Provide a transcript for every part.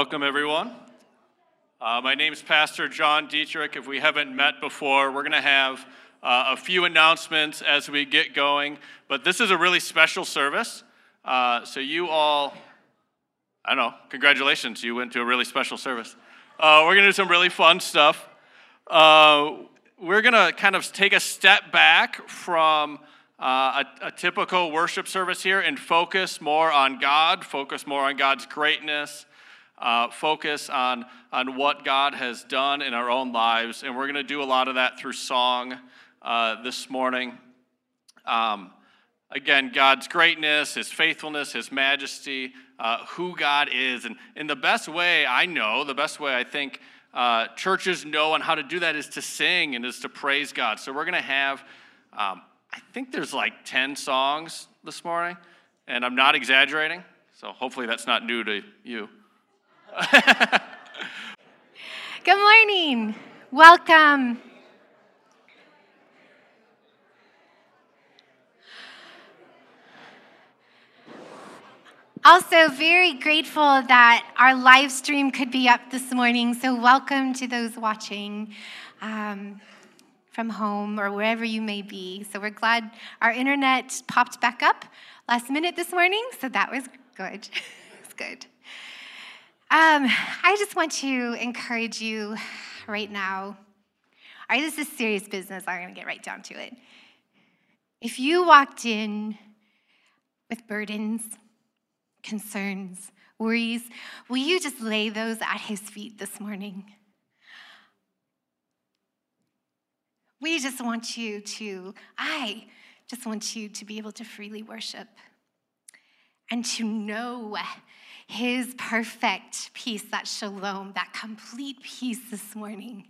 Welcome, everyone. Uh, my name is Pastor John Dietrich. If we haven't met before, we're going to have uh, a few announcements as we get going. But this is a really special service. Uh, so, you all, I don't know, congratulations, you went to a really special service. Uh, we're going to do some really fun stuff. Uh, we're going to kind of take a step back from uh, a, a, typical worship service here and focus more on God, focus more on God's greatness, uh, focus on, on what God has done in our own lives. And we're going to do a lot of that through song uh, this morning. Um, again, God's greatness, His faithfulness, His majesty, uh, who God is. And in the best way I know, the best way I think uh, churches know on how to do that is to sing and is to praise God. So we're going to have, um, I think there's like 10 songs this morning, and I'm not exaggerating. So hopefully that's not new to you. Good morning. Welcome. Also, very grateful that our live stream could be up this morning. So, welcome to those watching um, from home or wherever you may be. So, we're glad our internet popped back up last minute this morning. So, that was good. it's good. Um, I just want to encourage you right now. All right, this is serious business. I'm going to get right down to it. If you walked in with burdens, concerns, worries, will you just lay those at his feet this morning? We just want you to, I just want you to be able to freely worship and to know his perfect peace, that shalom, that complete peace this morning.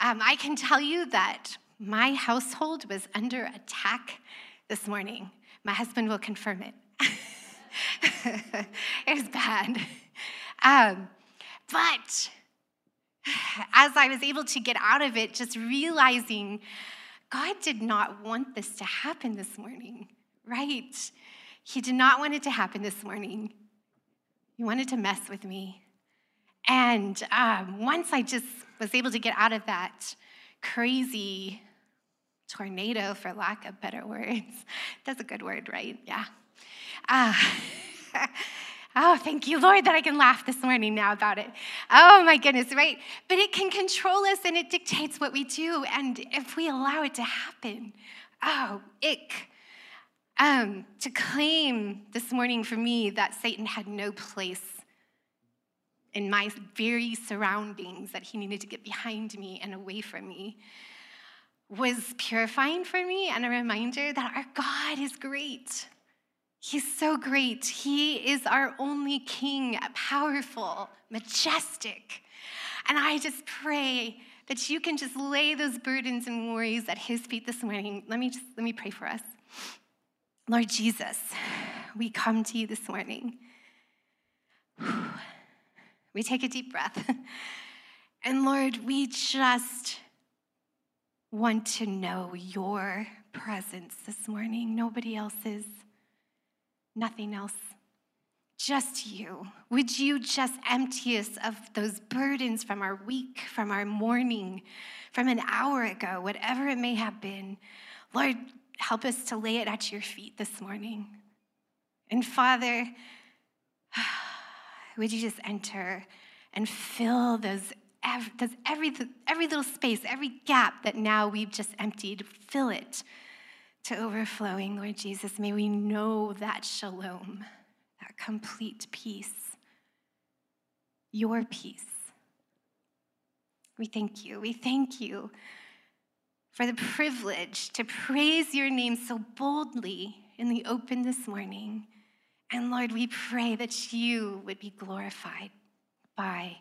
Um, I can tell you that my household was under attack this morning. My husband will confirm it. it was bad. Um, but as I was able to get out of it, just realizing God did not want this to happen this morning, right? He did not want it to happen this morning. He wanted to mess with me. And um, once I just was able to get out of that crazy tornado, for lack of better words, that's a good word, right? Yeah. Uh, oh, thank you, Lord, that I can laugh this morning now about it. Oh, my goodness, right? But it can control us and it dictates what we do. And if we allow it to happen, oh, ick. Um, to claim this morning for me that Satan had no place in my very surroundings, that he needed to get behind me and away from me, was purifying for me and a reminder that our God is great. He's so great. He is our only King, powerful, majestic. And I just pray that you can just lay those burdens and worries at his feet this morning. Let me just let me pray for us. Lord Jesus, we come to you this morning. We take a deep breath. And Lord, we just want to know your presence this morning. Nobody else's, nothing else, just you. Would you just empty us of those burdens from our week, from our morning, from an hour ago, whatever it may have been? Lord, help us to lay it at your feet this morning. And Father, would you just enter and fill those, those every, every little space, every gap that now we've just emptied, fill it to overflowing, Lord Jesus. May we know that shalom, that complete peace, your peace. We thank you. We thank you for the privilege to praise your name so boldly in the open this morning. And Lord, we pray that you would be glorified by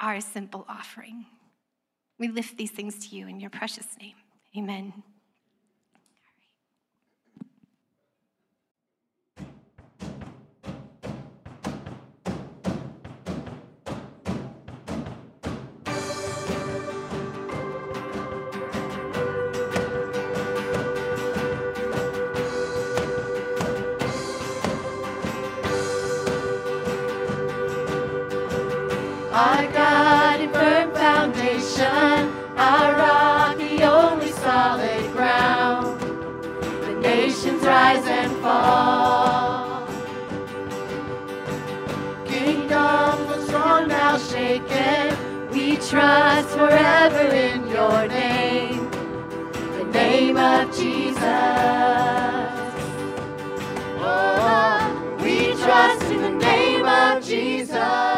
our simple offering. We lift these things to you in your precious name. Amen. Our God and firm foundation, our rock, the only solid ground. The nations rise and fall. Kingdom are strong now shaken. We trust forever in your name, the name of Jesus. Oh, we trust in the name of Jesus.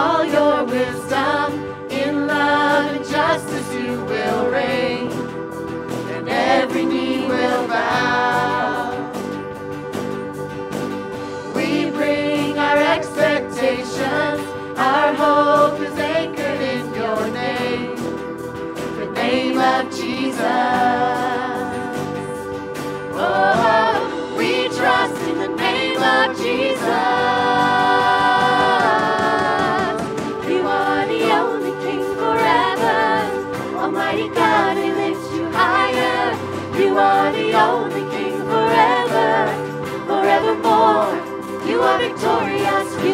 All your wisdom, in love and justice you will reign, and every knee will bow. We bring our expectations, our hope is anchored in your name, the name of Jesus. Oh, we trust in the name of Jesus.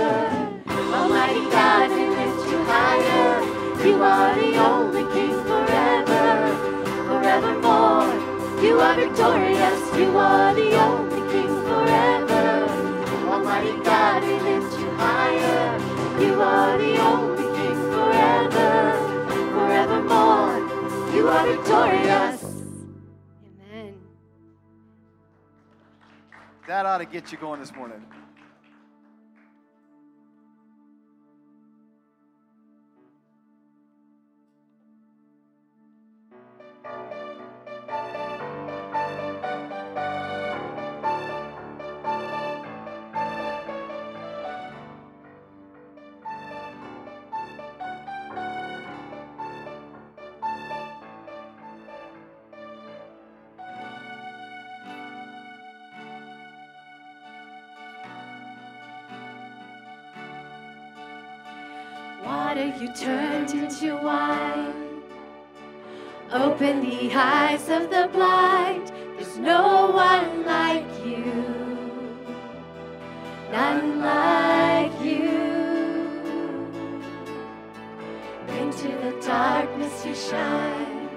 Almighty God, we lift you higher. You are the only King forever, forevermore. You are victorious. You are the only King forever. Almighty God, we lift you higher. You are the only King forever, forevermore. You are victorious. Amen. That ought to get you going this morning. Open the eyes of the blind. There's no one like you. None like you. Into the darkness you shine.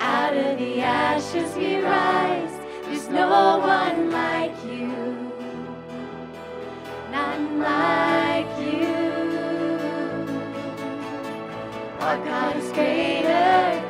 Out of the ashes we rise. There's no one like you. None like you. Our God is greater,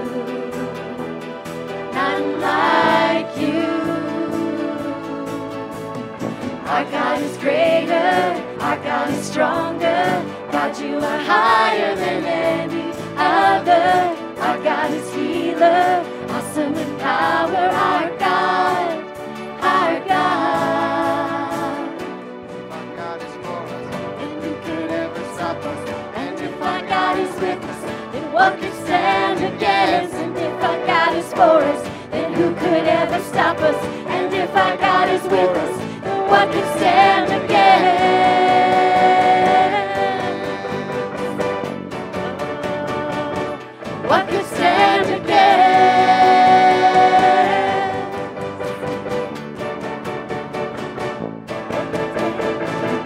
Our God is greater, our God is stronger. God, you are higher than any other. Our God is healer, awesome in power. Our God, our God. Our God is for us. And who could ever stop us? And if our God is with us, then what could stand against? Us. And if our God is for us, then who could ever stop us? And if our God is with us, what could stand? What stand?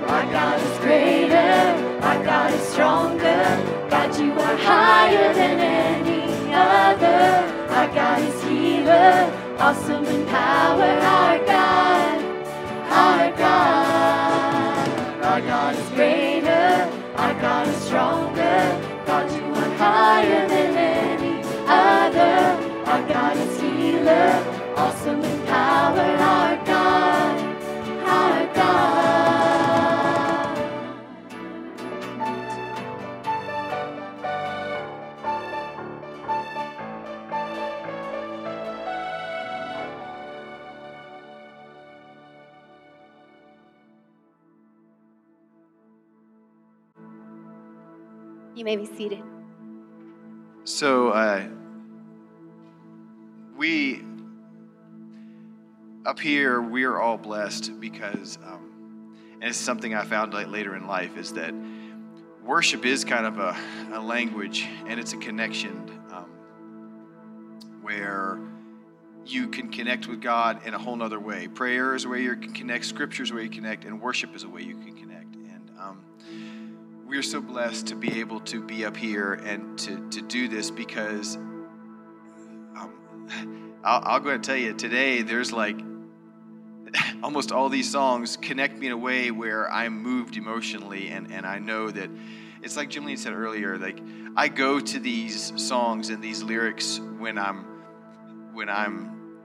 Our God is greater, our God is stronger. God, you are higher than any other. Our God is healer, awesome in power. Our God, God. Our God You may be seated. So, uh, we up here, we are all blessed because, um, and it's something I found like later in life is that worship is kind of a, a language and it's a connection um, where you can connect with God in a whole nother way. Prayer is a way you can connect, scripture is way you connect, and worship is a way you can we're so blessed to be able to be up here and to, to do this because um, I'll, I'll go ahead and tell you today there's like almost all these songs connect me in a way where I'm moved emotionally and, and I know that it's like Jim Lee said earlier like I go to these songs and these lyrics when I'm when I'm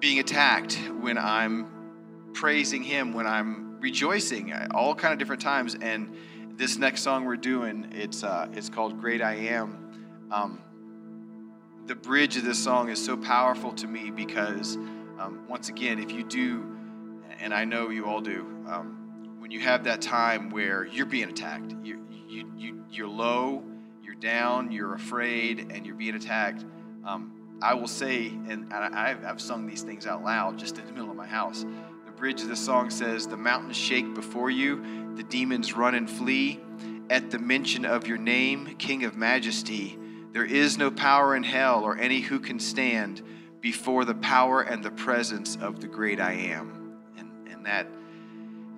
being attacked when I'm praising him when I'm rejoicing all kind of different times. And this next song we're doing it's uh, it's called Great I Am. Um, the bridge of this song is so powerful to me because um, once again if you do and I know you all do um, when you have that time where you're being attacked you, you, you, you're low you're down you're afraid and you're being attacked um, I will say and I, I've, sung these things out loud just in the middle of my house bridge of the song says the mountains shake before you the demons run and flee at the mention of your name king of majesty there is no power in hell or any who can stand before the power and the presence of the great I am. And, and that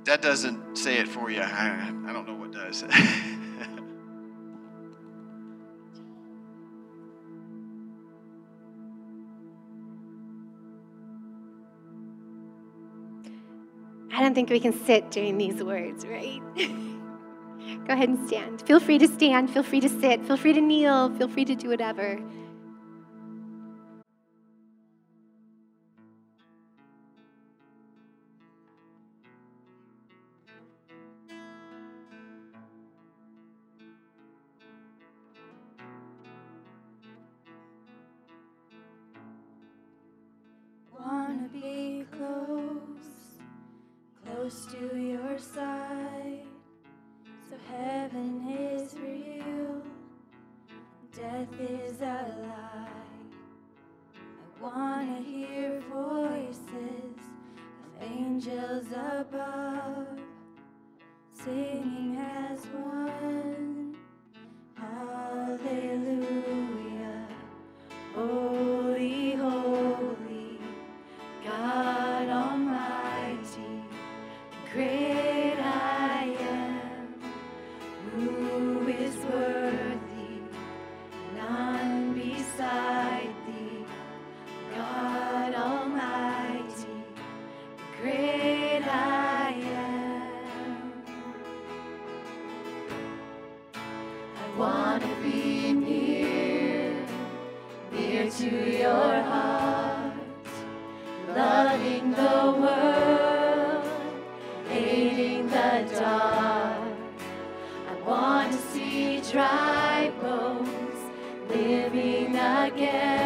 that doesn't say it for you. I, I don't know what does. don't think we can sit during these words, right? Go ahead and stand. Feel free to stand. Feel free to sit. Feel free to kneel. Feel free to do whatever. to your heart, loving the world, hating the dark. I want to see dry bones living again.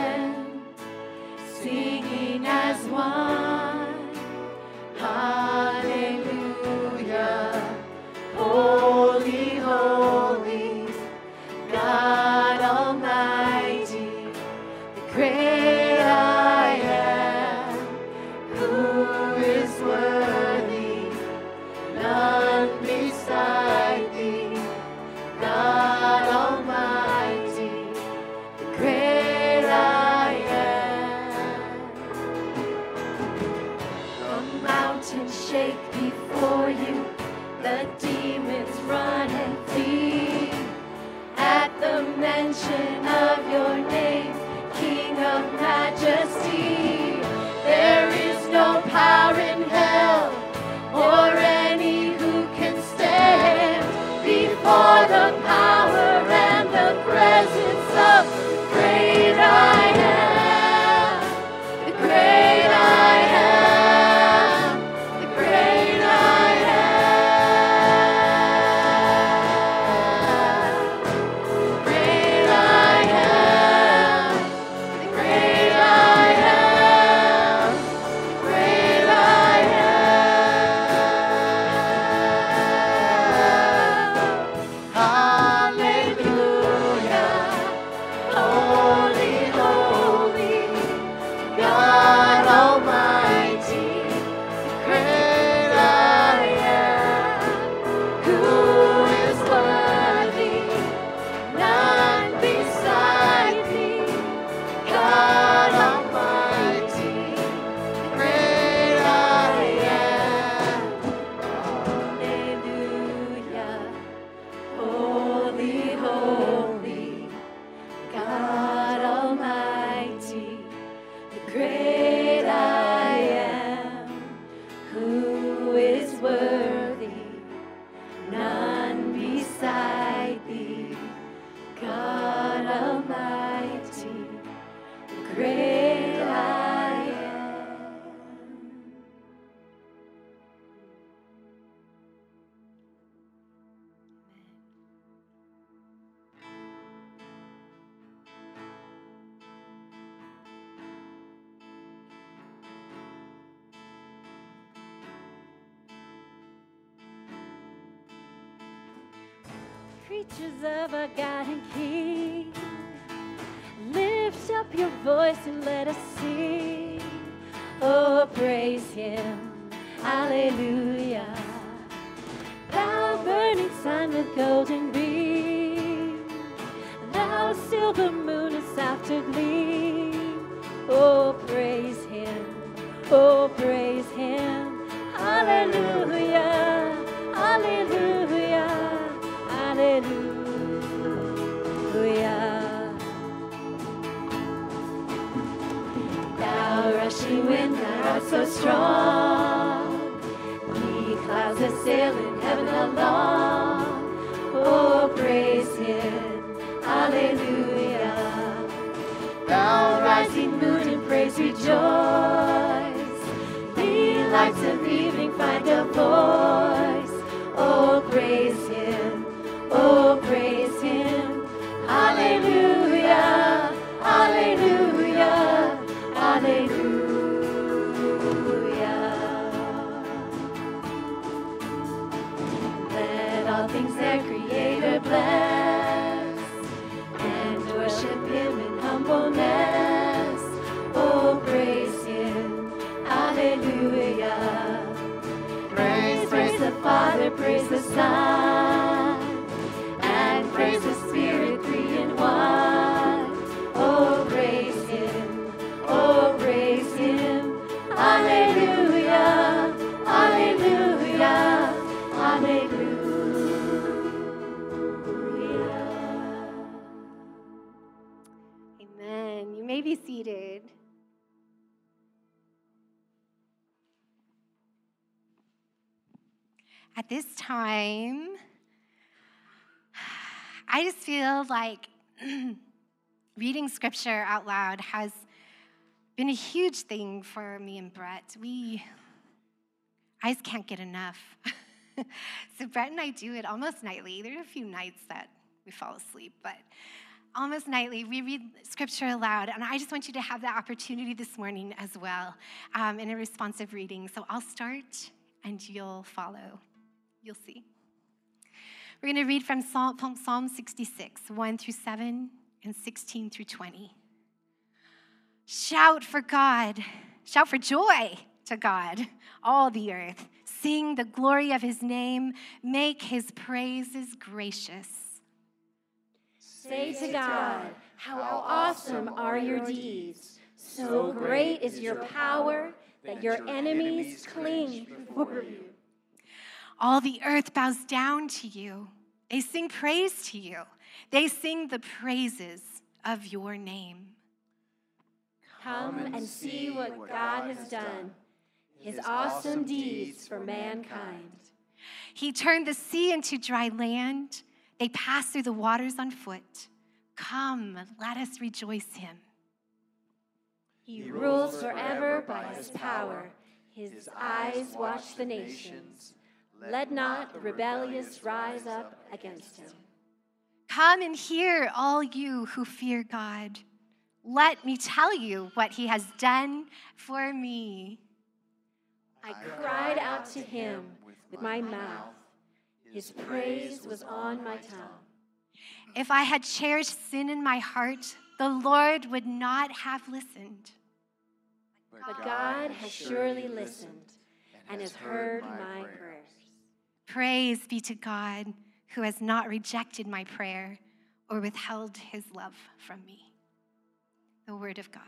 Scripture out loud has been a huge thing for me and Brett. We, I just can't get enough. so Brett and I do it almost nightly. There are a few nights that we fall asleep, but almost nightly we read scripture aloud. And I just want you to have that opportunity this morning as well um, in a responsive reading. So I'll start and you'll follow. You'll see. We're going to read from Psalm, Psalm 66, 1 through 7 and 16 through 20. Shout for God, shout for joy to God, all the earth. Sing the glory of his name, make his praises gracious. Say to God, How awesome are your deeds! So great is your power that your enemies cling before you. All the earth bows down to you. They sing praise to you. They sing the praises of your name. Come and see what God has done, his awesome deeds for mankind. He turned the sea into dry land. They passed through the waters on foot. Come, let us rejoice him. He rules forever by his power. His eyes watch the nations. Let not the rebellious rise up against him. Come and hear, all you who fear God. Let me tell you what he has done for me. I cried out to him with my mouth. His praise was on my tongue. If I had cherished sin in my heart, the Lord would not have listened. But God has surely listened and has heard my prayers. Praise be to God who has not rejected my prayer or withheld his love from me. The word of God.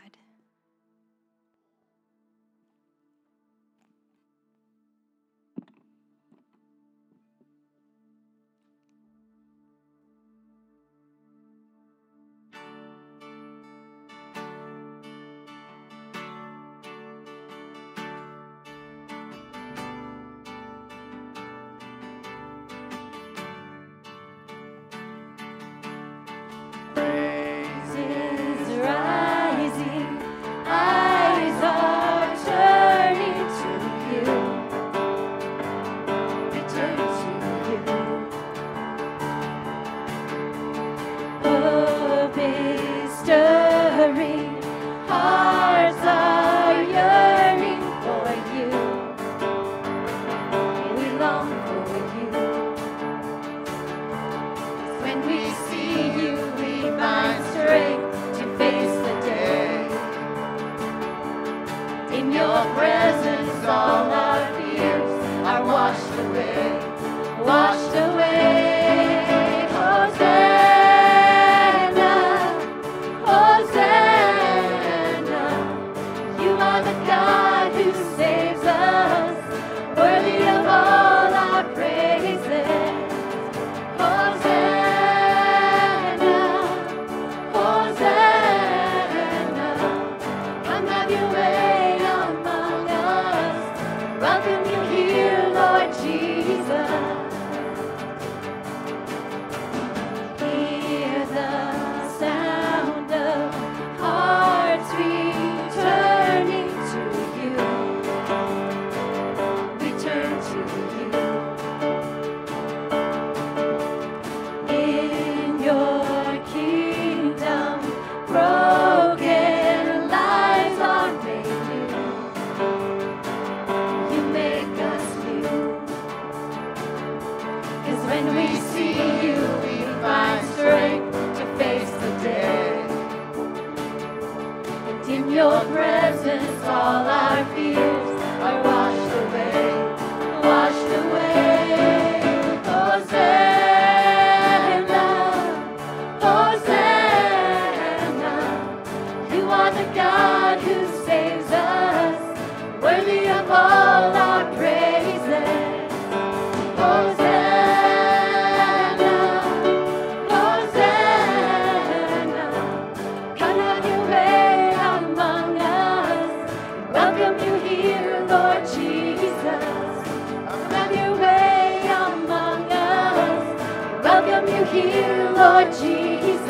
Lord Jesus,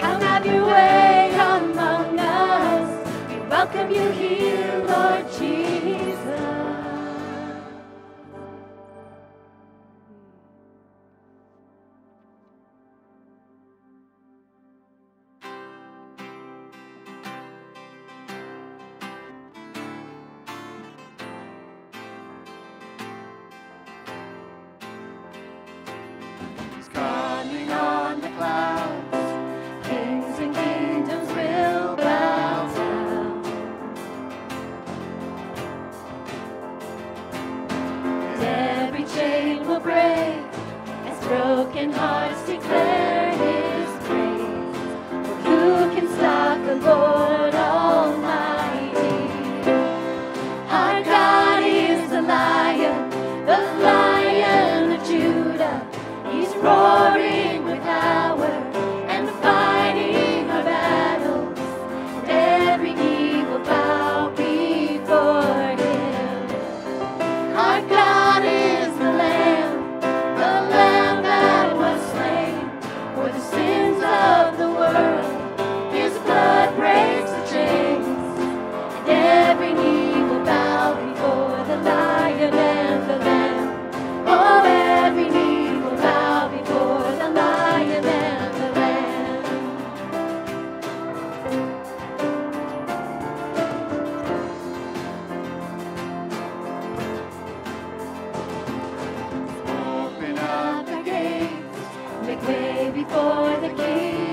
come have your way among us. We welcome you here, Lord Jesus. before the King.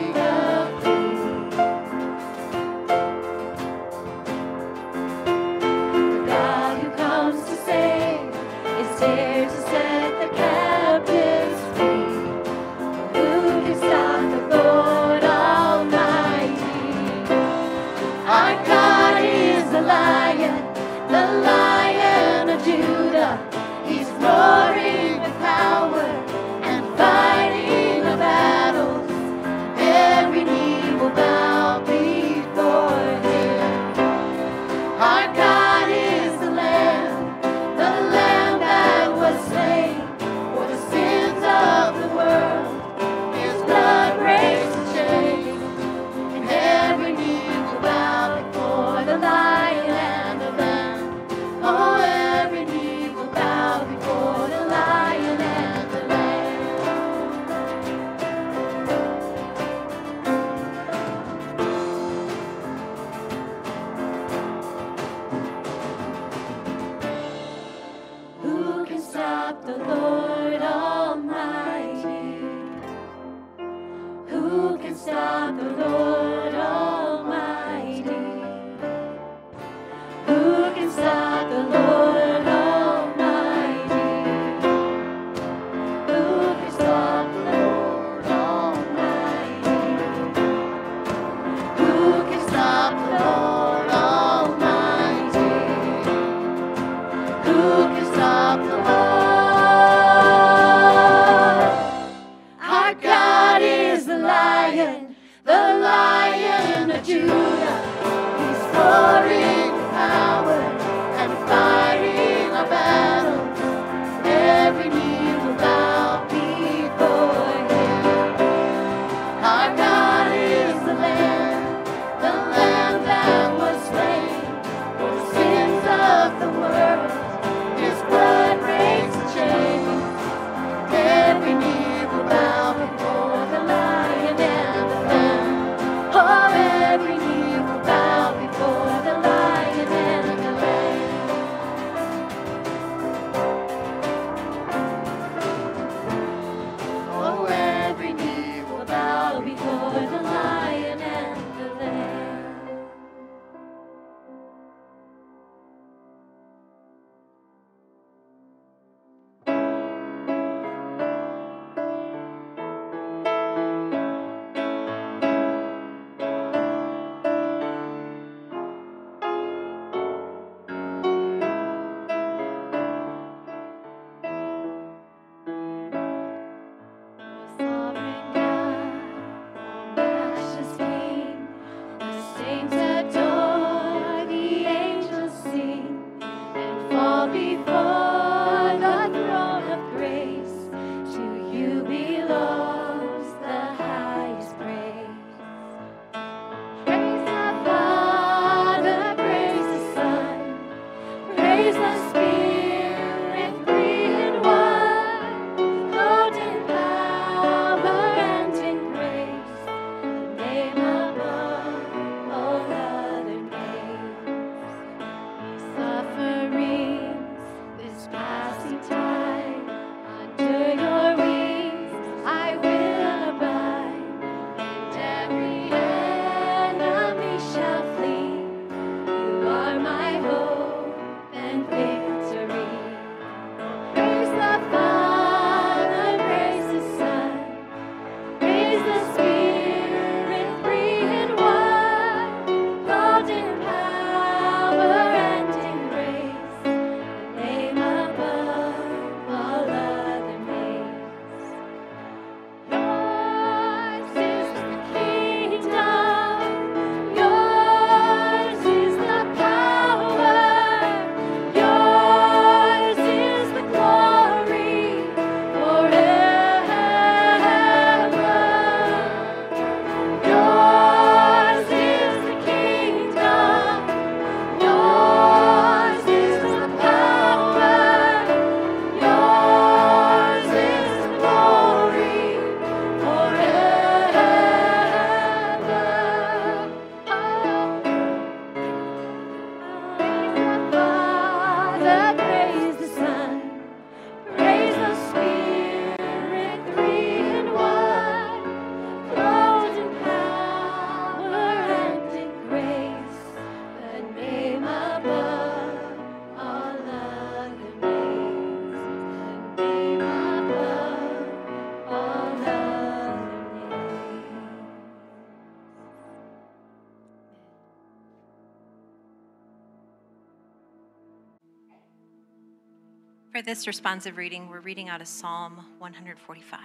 This responsive reading, we're reading out of Psalm 145.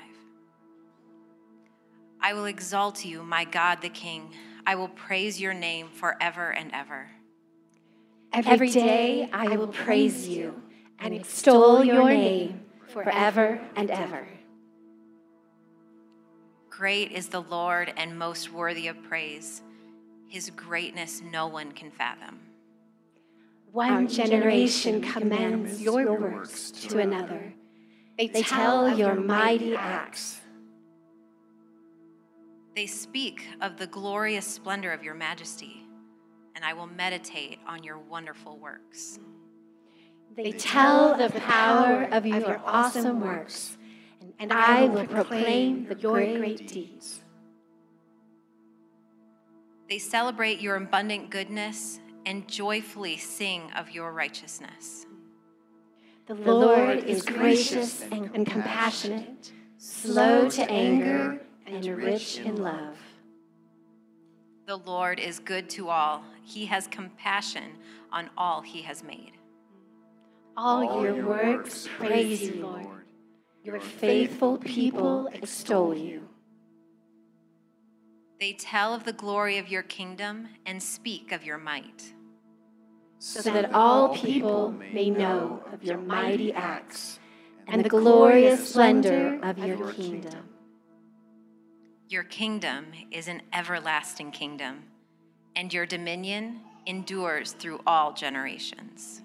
I will exalt you, my God the King. I will praise your name forever and ever. Every day I will praise you and extol your name forever and ever. Great is the Lord and most worthy of praise. His greatness no one can fathom. One generation commends your works to another. They tell your mighty acts. They speak of the glorious splendor of your majesty, and I will meditate on your wonderful works. They tell the power of your awesome works, and I will proclaim the your great deeds. They celebrate your abundant goodness and joyfully sing of your righteousness. The Lord is gracious and, compassionate, slow to anger, and rich in love. The Lord is good to all. He has compassion on all he has made. All your works praise you, Lord. Your faithful people extol you. They tell of the glory of your kingdom and speak of your might. So that all people may know of your mighty acts and the glorious splendor of your kingdom. Your kingdom is an everlasting kingdom, and your dominion endures through all generations.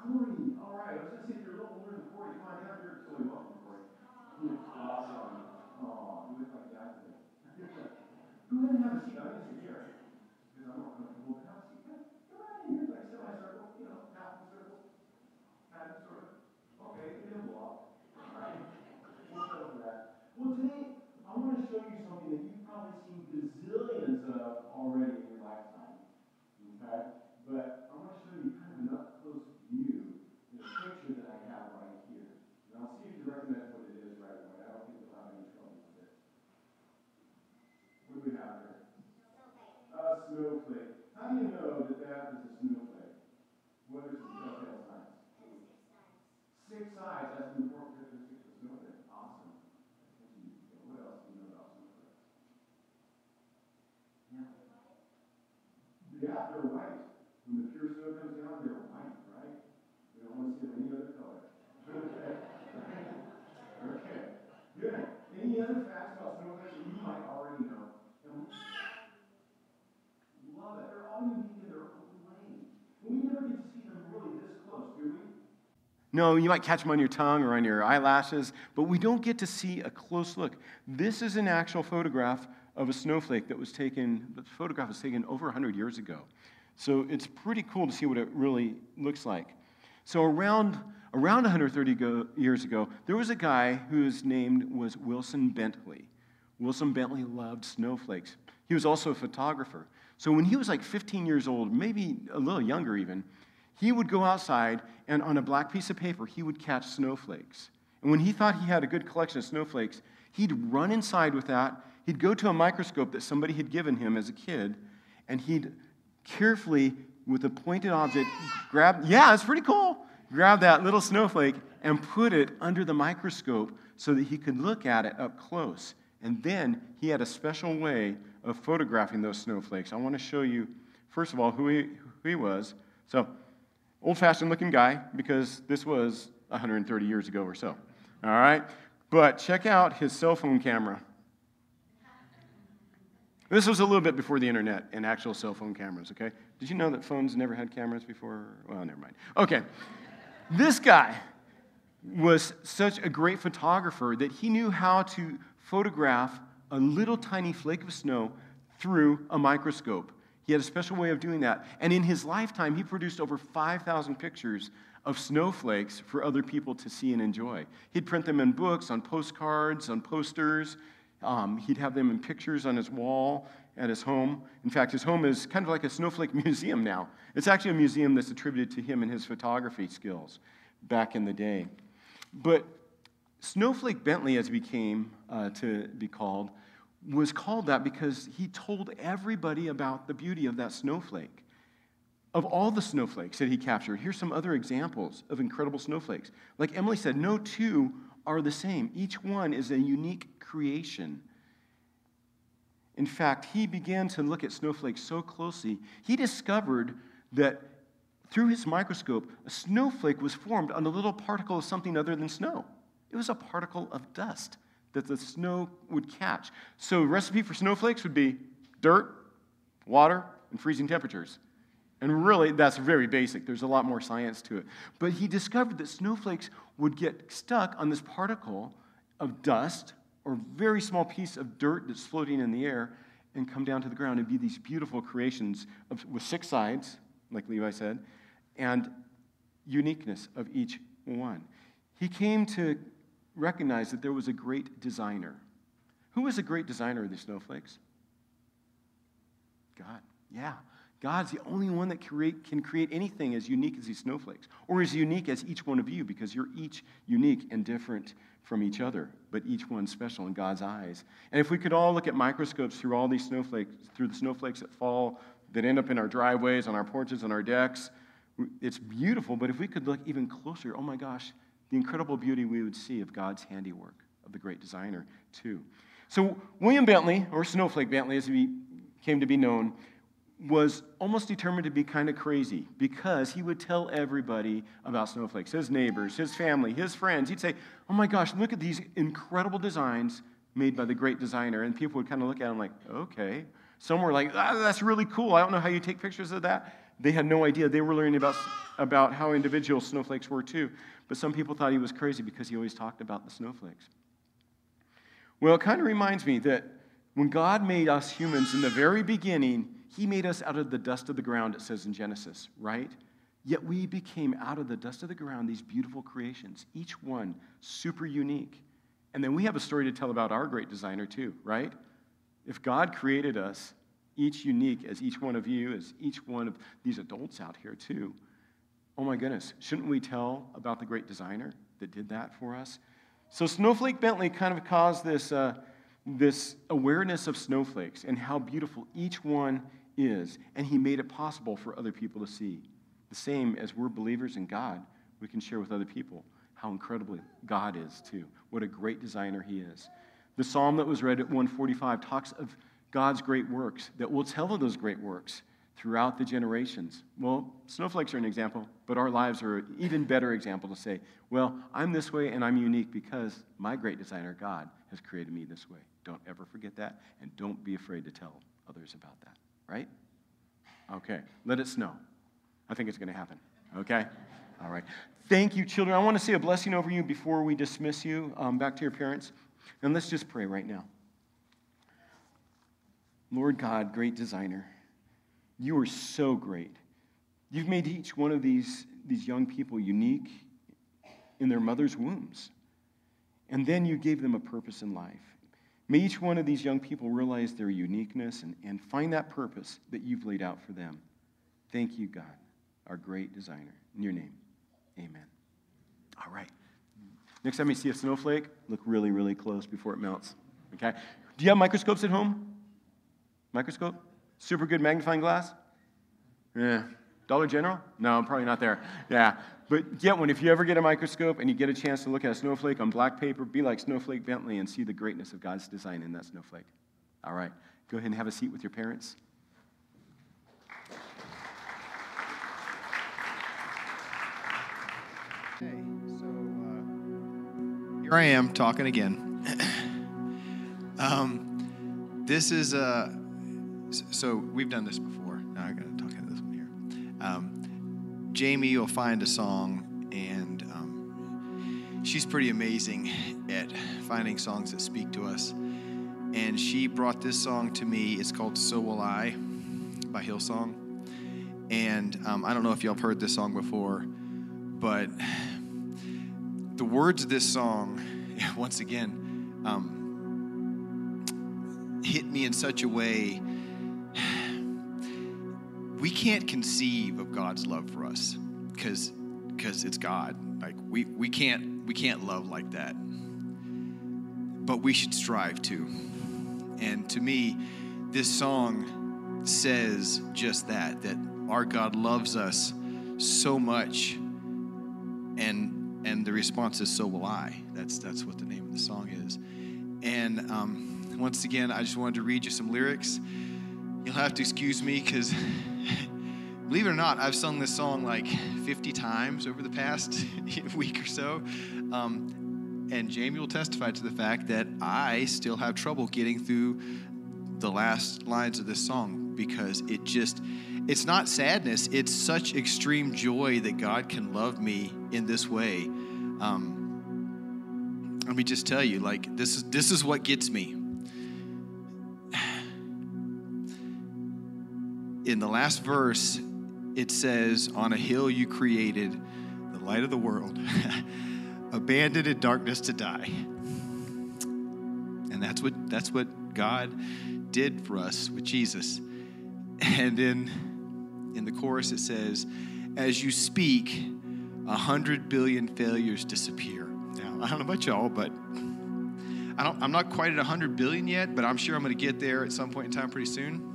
Corey, all right, I was gonna say if you're a little older than Corey, come on down here. So we welcome Corey. Awesome. Oh, you look like that today. Go ahead and have a seat. I'm gonna sit here. Because I'm not comfortable with have a seat. Come come on in here, like semicircle, you know, half a circle. Kind of, sort of. Okay, give me a block. All right. We'll go for that. Well, today, I want to show you something that you've probably seen gazillions of already in your lifetime. Okay? But I want to show you kind of an up close view in a picture that I have right here. And I'll see if you recognize what it is right away. I don't think you'll have any trouble with it. What do we have here? A snowflake. How do you know that that is a snowflake? What are some telltale signs? Six sides. That's an important characteristic of a snowflake. Awesome. What else do you know about snowflakes? Yeah. Yeah, they're white. When the pure snow comes down, they're white, right? We don't want to see them any other color. Okay. Okay. Good. Any other facts about snowflakes that you might already know? And we love it. They're all unique in their own way. And we never get to see them really this close, do we? No, you might catch them on your tongue or on your eyelashes, but we don't get to see a close look. This is an actual photograph of a snowflake that was taken, the photograph was taken over 100 years ago. So it's pretty cool to see what it really looks like. So around, around 130 go, years ago, there was a guy whose name was Wilson Bentley. Wilson Bentley loved snowflakes. He was also a photographer. So when he was like 15 years old, maybe a little younger even, he would go outside and on a black piece of paper, he would catch snowflakes. And when he thought he had a good collection of snowflakes, he'd run inside with that. He'd go to a microscope that somebody had given him as a kid, and he'd carefully, with a pointed object, grab, yeah, it's pretty cool, grab that little snowflake and put it under the microscope so that he could look at it up close. And then he had a special way of photographing those snowflakes. I want to show you, first of all, who he, who he was. So, old fashioned looking guy, because this was 130 years ago or so. All right? But check out his cell phone camera. This was a little bit before the internet and actual cell phone cameras, okay? Did you know that phones never had cameras before? Well, never mind. Okay. This guy was such a great photographer that he knew how to photograph a little tiny flake of snow through a microscope. He had a special way of doing that. And in his lifetime, he produced over 5,000 pictures of snowflakes for other people to see and enjoy. He'd print them in books, on postcards, on posters. Um, he'd have them in pictures on his wall at his home. In fact, his home is kind of like a snowflake museum now. It's actually a museum that's attributed to him and his photography skills back in the day. But Snowflake Bentley, as he became uh, to be called, was called that because he told everybody about the beauty of that snowflake. Of all the snowflakes that he captured, here's some other examples of incredible snowflakes. Like Emily said, no two are the same, each one is a unique creation. In fact, he began to look at snowflakes so closely, he discovered that through his microscope, a snowflake was formed on a little particle of something other than snow. It was a particle of dust that the snow would catch. So, recipe for snowflakes would be dirt, water, and freezing temperatures. And really, that's very basic. There's a lot more science to it. But he discovered that snowflakes would get stuck on this particle of dust or very small piece of dirt that's floating in the air and come down to the ground and be these beautiful creations of, with six sides, like Levi said, and uniqueness of each one. He came to recognize that there was a great designer. Who was a great designer of the snowflakes? God. Yeah. God's the only one that create, can create anything as unique as these snowflakes, or as unique as each one of you, because you're each unique and different from each other, but each one special in God's eyes. And if we could all look at microscopes through all these snowflakes, through the snowflakes that fall, that end up in our driveways, on our porches, on our decks, it's beautiful, but if we could look even closer, oh my gosh, the incredible beauty we would see of God's handiwork, of the great designer, too. So, William Bentley, or Snowflake Bentley as he came to be known, was almost determined to be kind of crazy because he would tell everybody about snowflakes his neighbors, his family, his friends. He'd say, Oh my gosh, look at these incredible designs made by the great designer. And people would kind of look at him like, Okay. Some were like, ah, That's really cool. I don't know how you take pictures of that. They had no idea. They were learning about, about how individual snowflakes were too. But some people thought he was crazy because he always talked about the snowflakes. Well, it kind of reminds me that when God made us humans in the very beginning, he made us out of the dust of the ground, it says in Genesis, right? Yet we became out of the dust of the ground these beautiful creations, each one super unique. And then we have a story to tell about our great designer, too, right? If God created us, each unique as each one of you, as each one of these adults out here, too, oh my goodness, shouldn't we tell about the great designer that did that for us? So, Snowflake Bentley kind of caused this, uh, this awareness of snowflakes and how beautiful each one is, and he made it possible for other people to see. The same as we're believers in God, we can share with other people how incredibly God is, too. What a great designer he is. The psalm that was read at 145 talks of God's great works, that we'll tell of those great works throughout the generations. Well, snowflakes are an example, but our lives are an even better example to say, well, I'm this way and I'm unique because my great designer, God, has created me this way. Don't ever forget that, and don't be afraid to tell others about that right? Okay, let it snow. I think it's going to happen, okay? All right. Thank you, children. I want to say a blessing over you before we dismiss you um, back to your parents. And let's just pray right now. Lord God, great designer, you are so great. You've made each one of these, these young people unique in their mother's wombs. And then you gave them a purpose in life. May each one of these young people realize their uniqueness and, and find that purpose that you've laid out for them. Thank you, God, our great designer. In your name, amen. All right. Next time you see a snowflake, look really, really close before it melts. Okay? Do you have microscopes at home? Microscope? Super good magnifying glass? Yeah. Dollar General? No, I'm probably not there. Yeah. But get one. If you ever get a microscope and you get a chance to look at a snowflake on black paper, be like Snowflake Bentley and see the greatness of God's design in that snowflake. All right. Go ahead and have a seat with your parents. Okay, so uh, here I am talking again. um, this is a. Uh, so we've done this before. Now I got to talk into this one here. Um, Jamie will find a song, and um, she's pretty amazing at finding songs that speak to us. And she brought this song to me. It's called So Will I. by Hillsong. And um, I don't know if y'all have heard this song before, but the words of this song, once again, um, hit me in such a way. We can't conceive of God's love for us because because it's God. Like we, we can't we can't love like that. But we should strive to. And to me, this song says just that that our God loves us so much and and the response is so will I. That's that's what the name of the song is. And um, once again, I just wanted to read you some lyrics. You'll have to excuse me because believe it or not, I've sung this song like 50 times over the past week or so. Um, and Jamie will testify to the fact that I still have trouble getting through the last lines of this song because it just, it's not sadness, it's such extreme joy that God can love me in this way. Um, let me just tell you, like, this is, this is what gets me. In the last verse, it says, On a hill you created, the light of the world, abandoned in darkness to die. And that's what that's what God did for us with Jesus. And in in the chorus it says, As you speak, a hundred billion failures disappear. Now, I don't know about y'all, but I I'm not quite at 100 billion yet, but I'm sure I'm going to get there at some point in time pretty soon.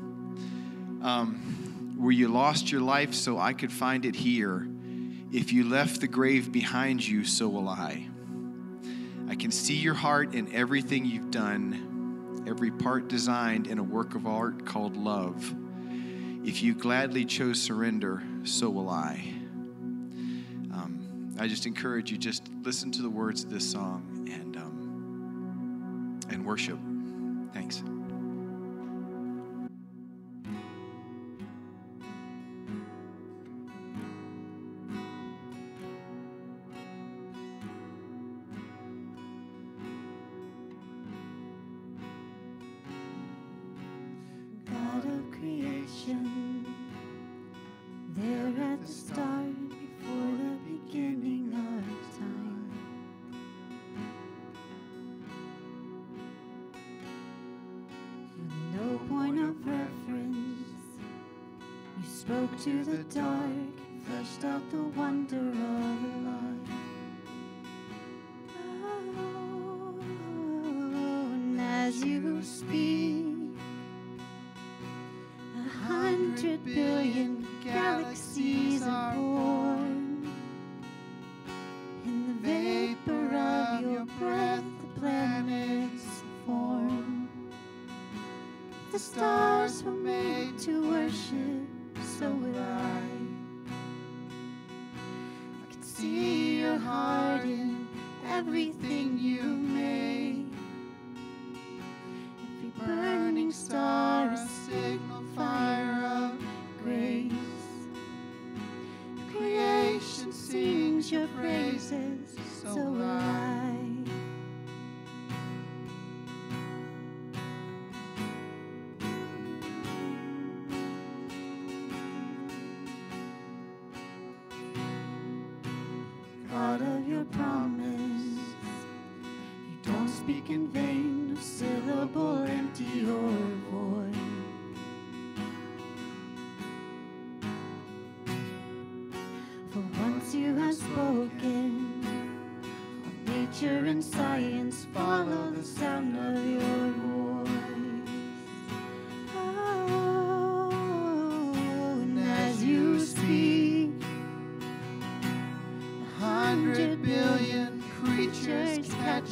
Um, where you lost your life so I could find it here. If you left the grave behind you, so will I. I can see your heart in everything you've done, every part designed in a work of art called love. If you gladly chose surrender, so will I. Um, I just encourage you, just listen to the words of this song and, um, and worship.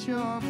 Your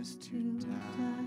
is to die.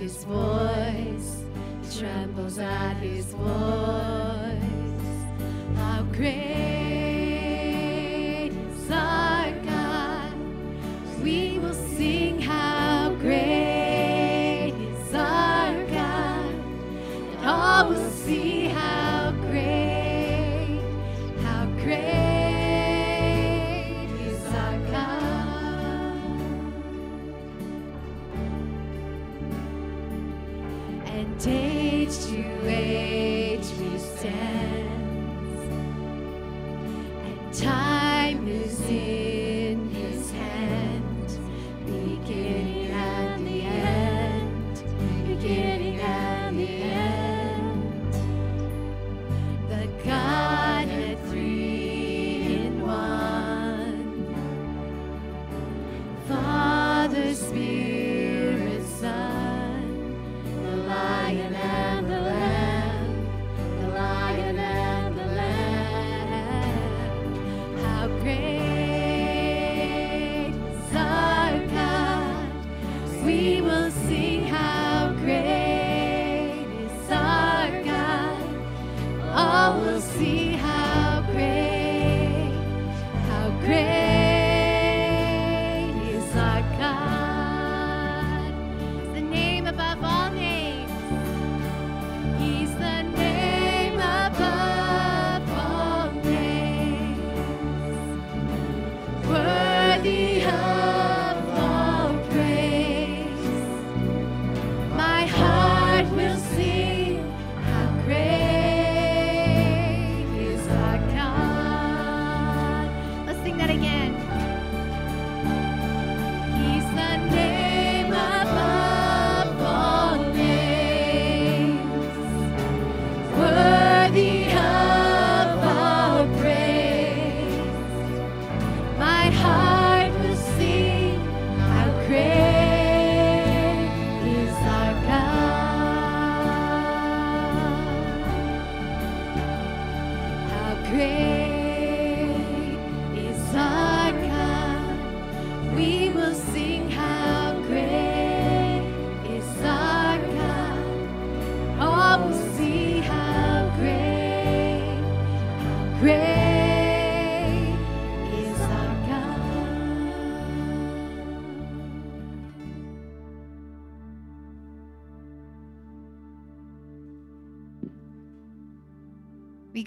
his voice, trembles at his voice. How great! we will see.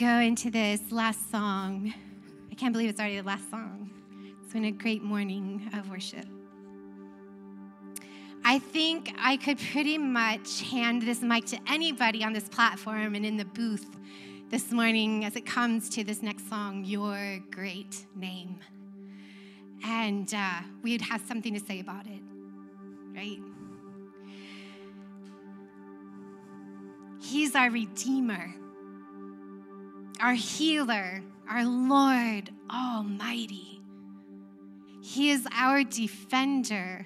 Go into this last song. I can't believe it's already the last song. It's been a great morning of worship. I think I could pretty much hand this mic to anybody on this platform and in the booth this morning as it comes to this next song, Your Great Name. And uh, we'd have something to say about it, right? He's our Redeemer our healer, our Lord Almighty. He is our defender,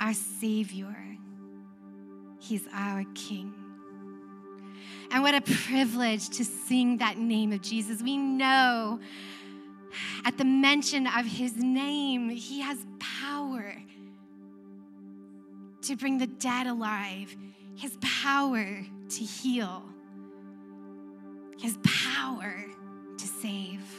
our Savior. He's our King. And what a privilege to sing that name of Jesus. We know at the mention of his name, he has power to bring the dead alive, his power to heal his power to save.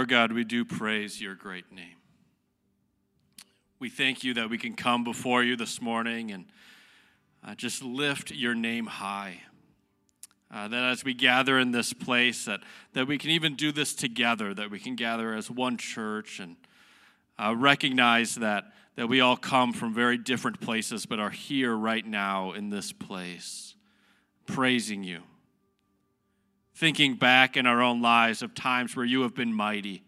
Lord God, we do praise your great name. We thank you that we can come before you this morning and uh, just lift your name high. Uh, that as we gather in this place, that, that we can even do this together, that we can gather as one church and uh, recognize that, that we all come from very different places, but are here right now in this place, praising you thinking back in our own lives of times where you have been mighty,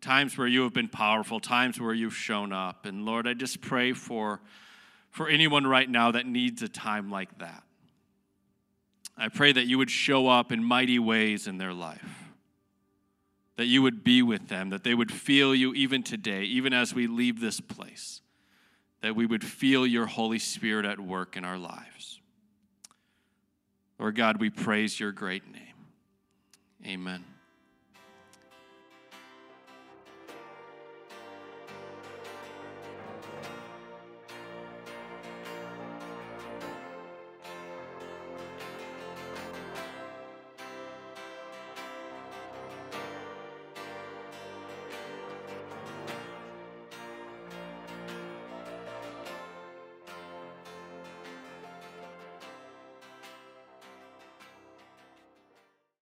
times where you have been powerful, times where you've shown up. And Lord, I just pray for, for anyone right now that needs a time like that. I pray that you would show up in mighty ways in their life, that you would be with them, that they would feel you even today, even as we leave this place, that we would feel your Holy Spirit at work in our lives. Lord God, we praise your great name. Amen.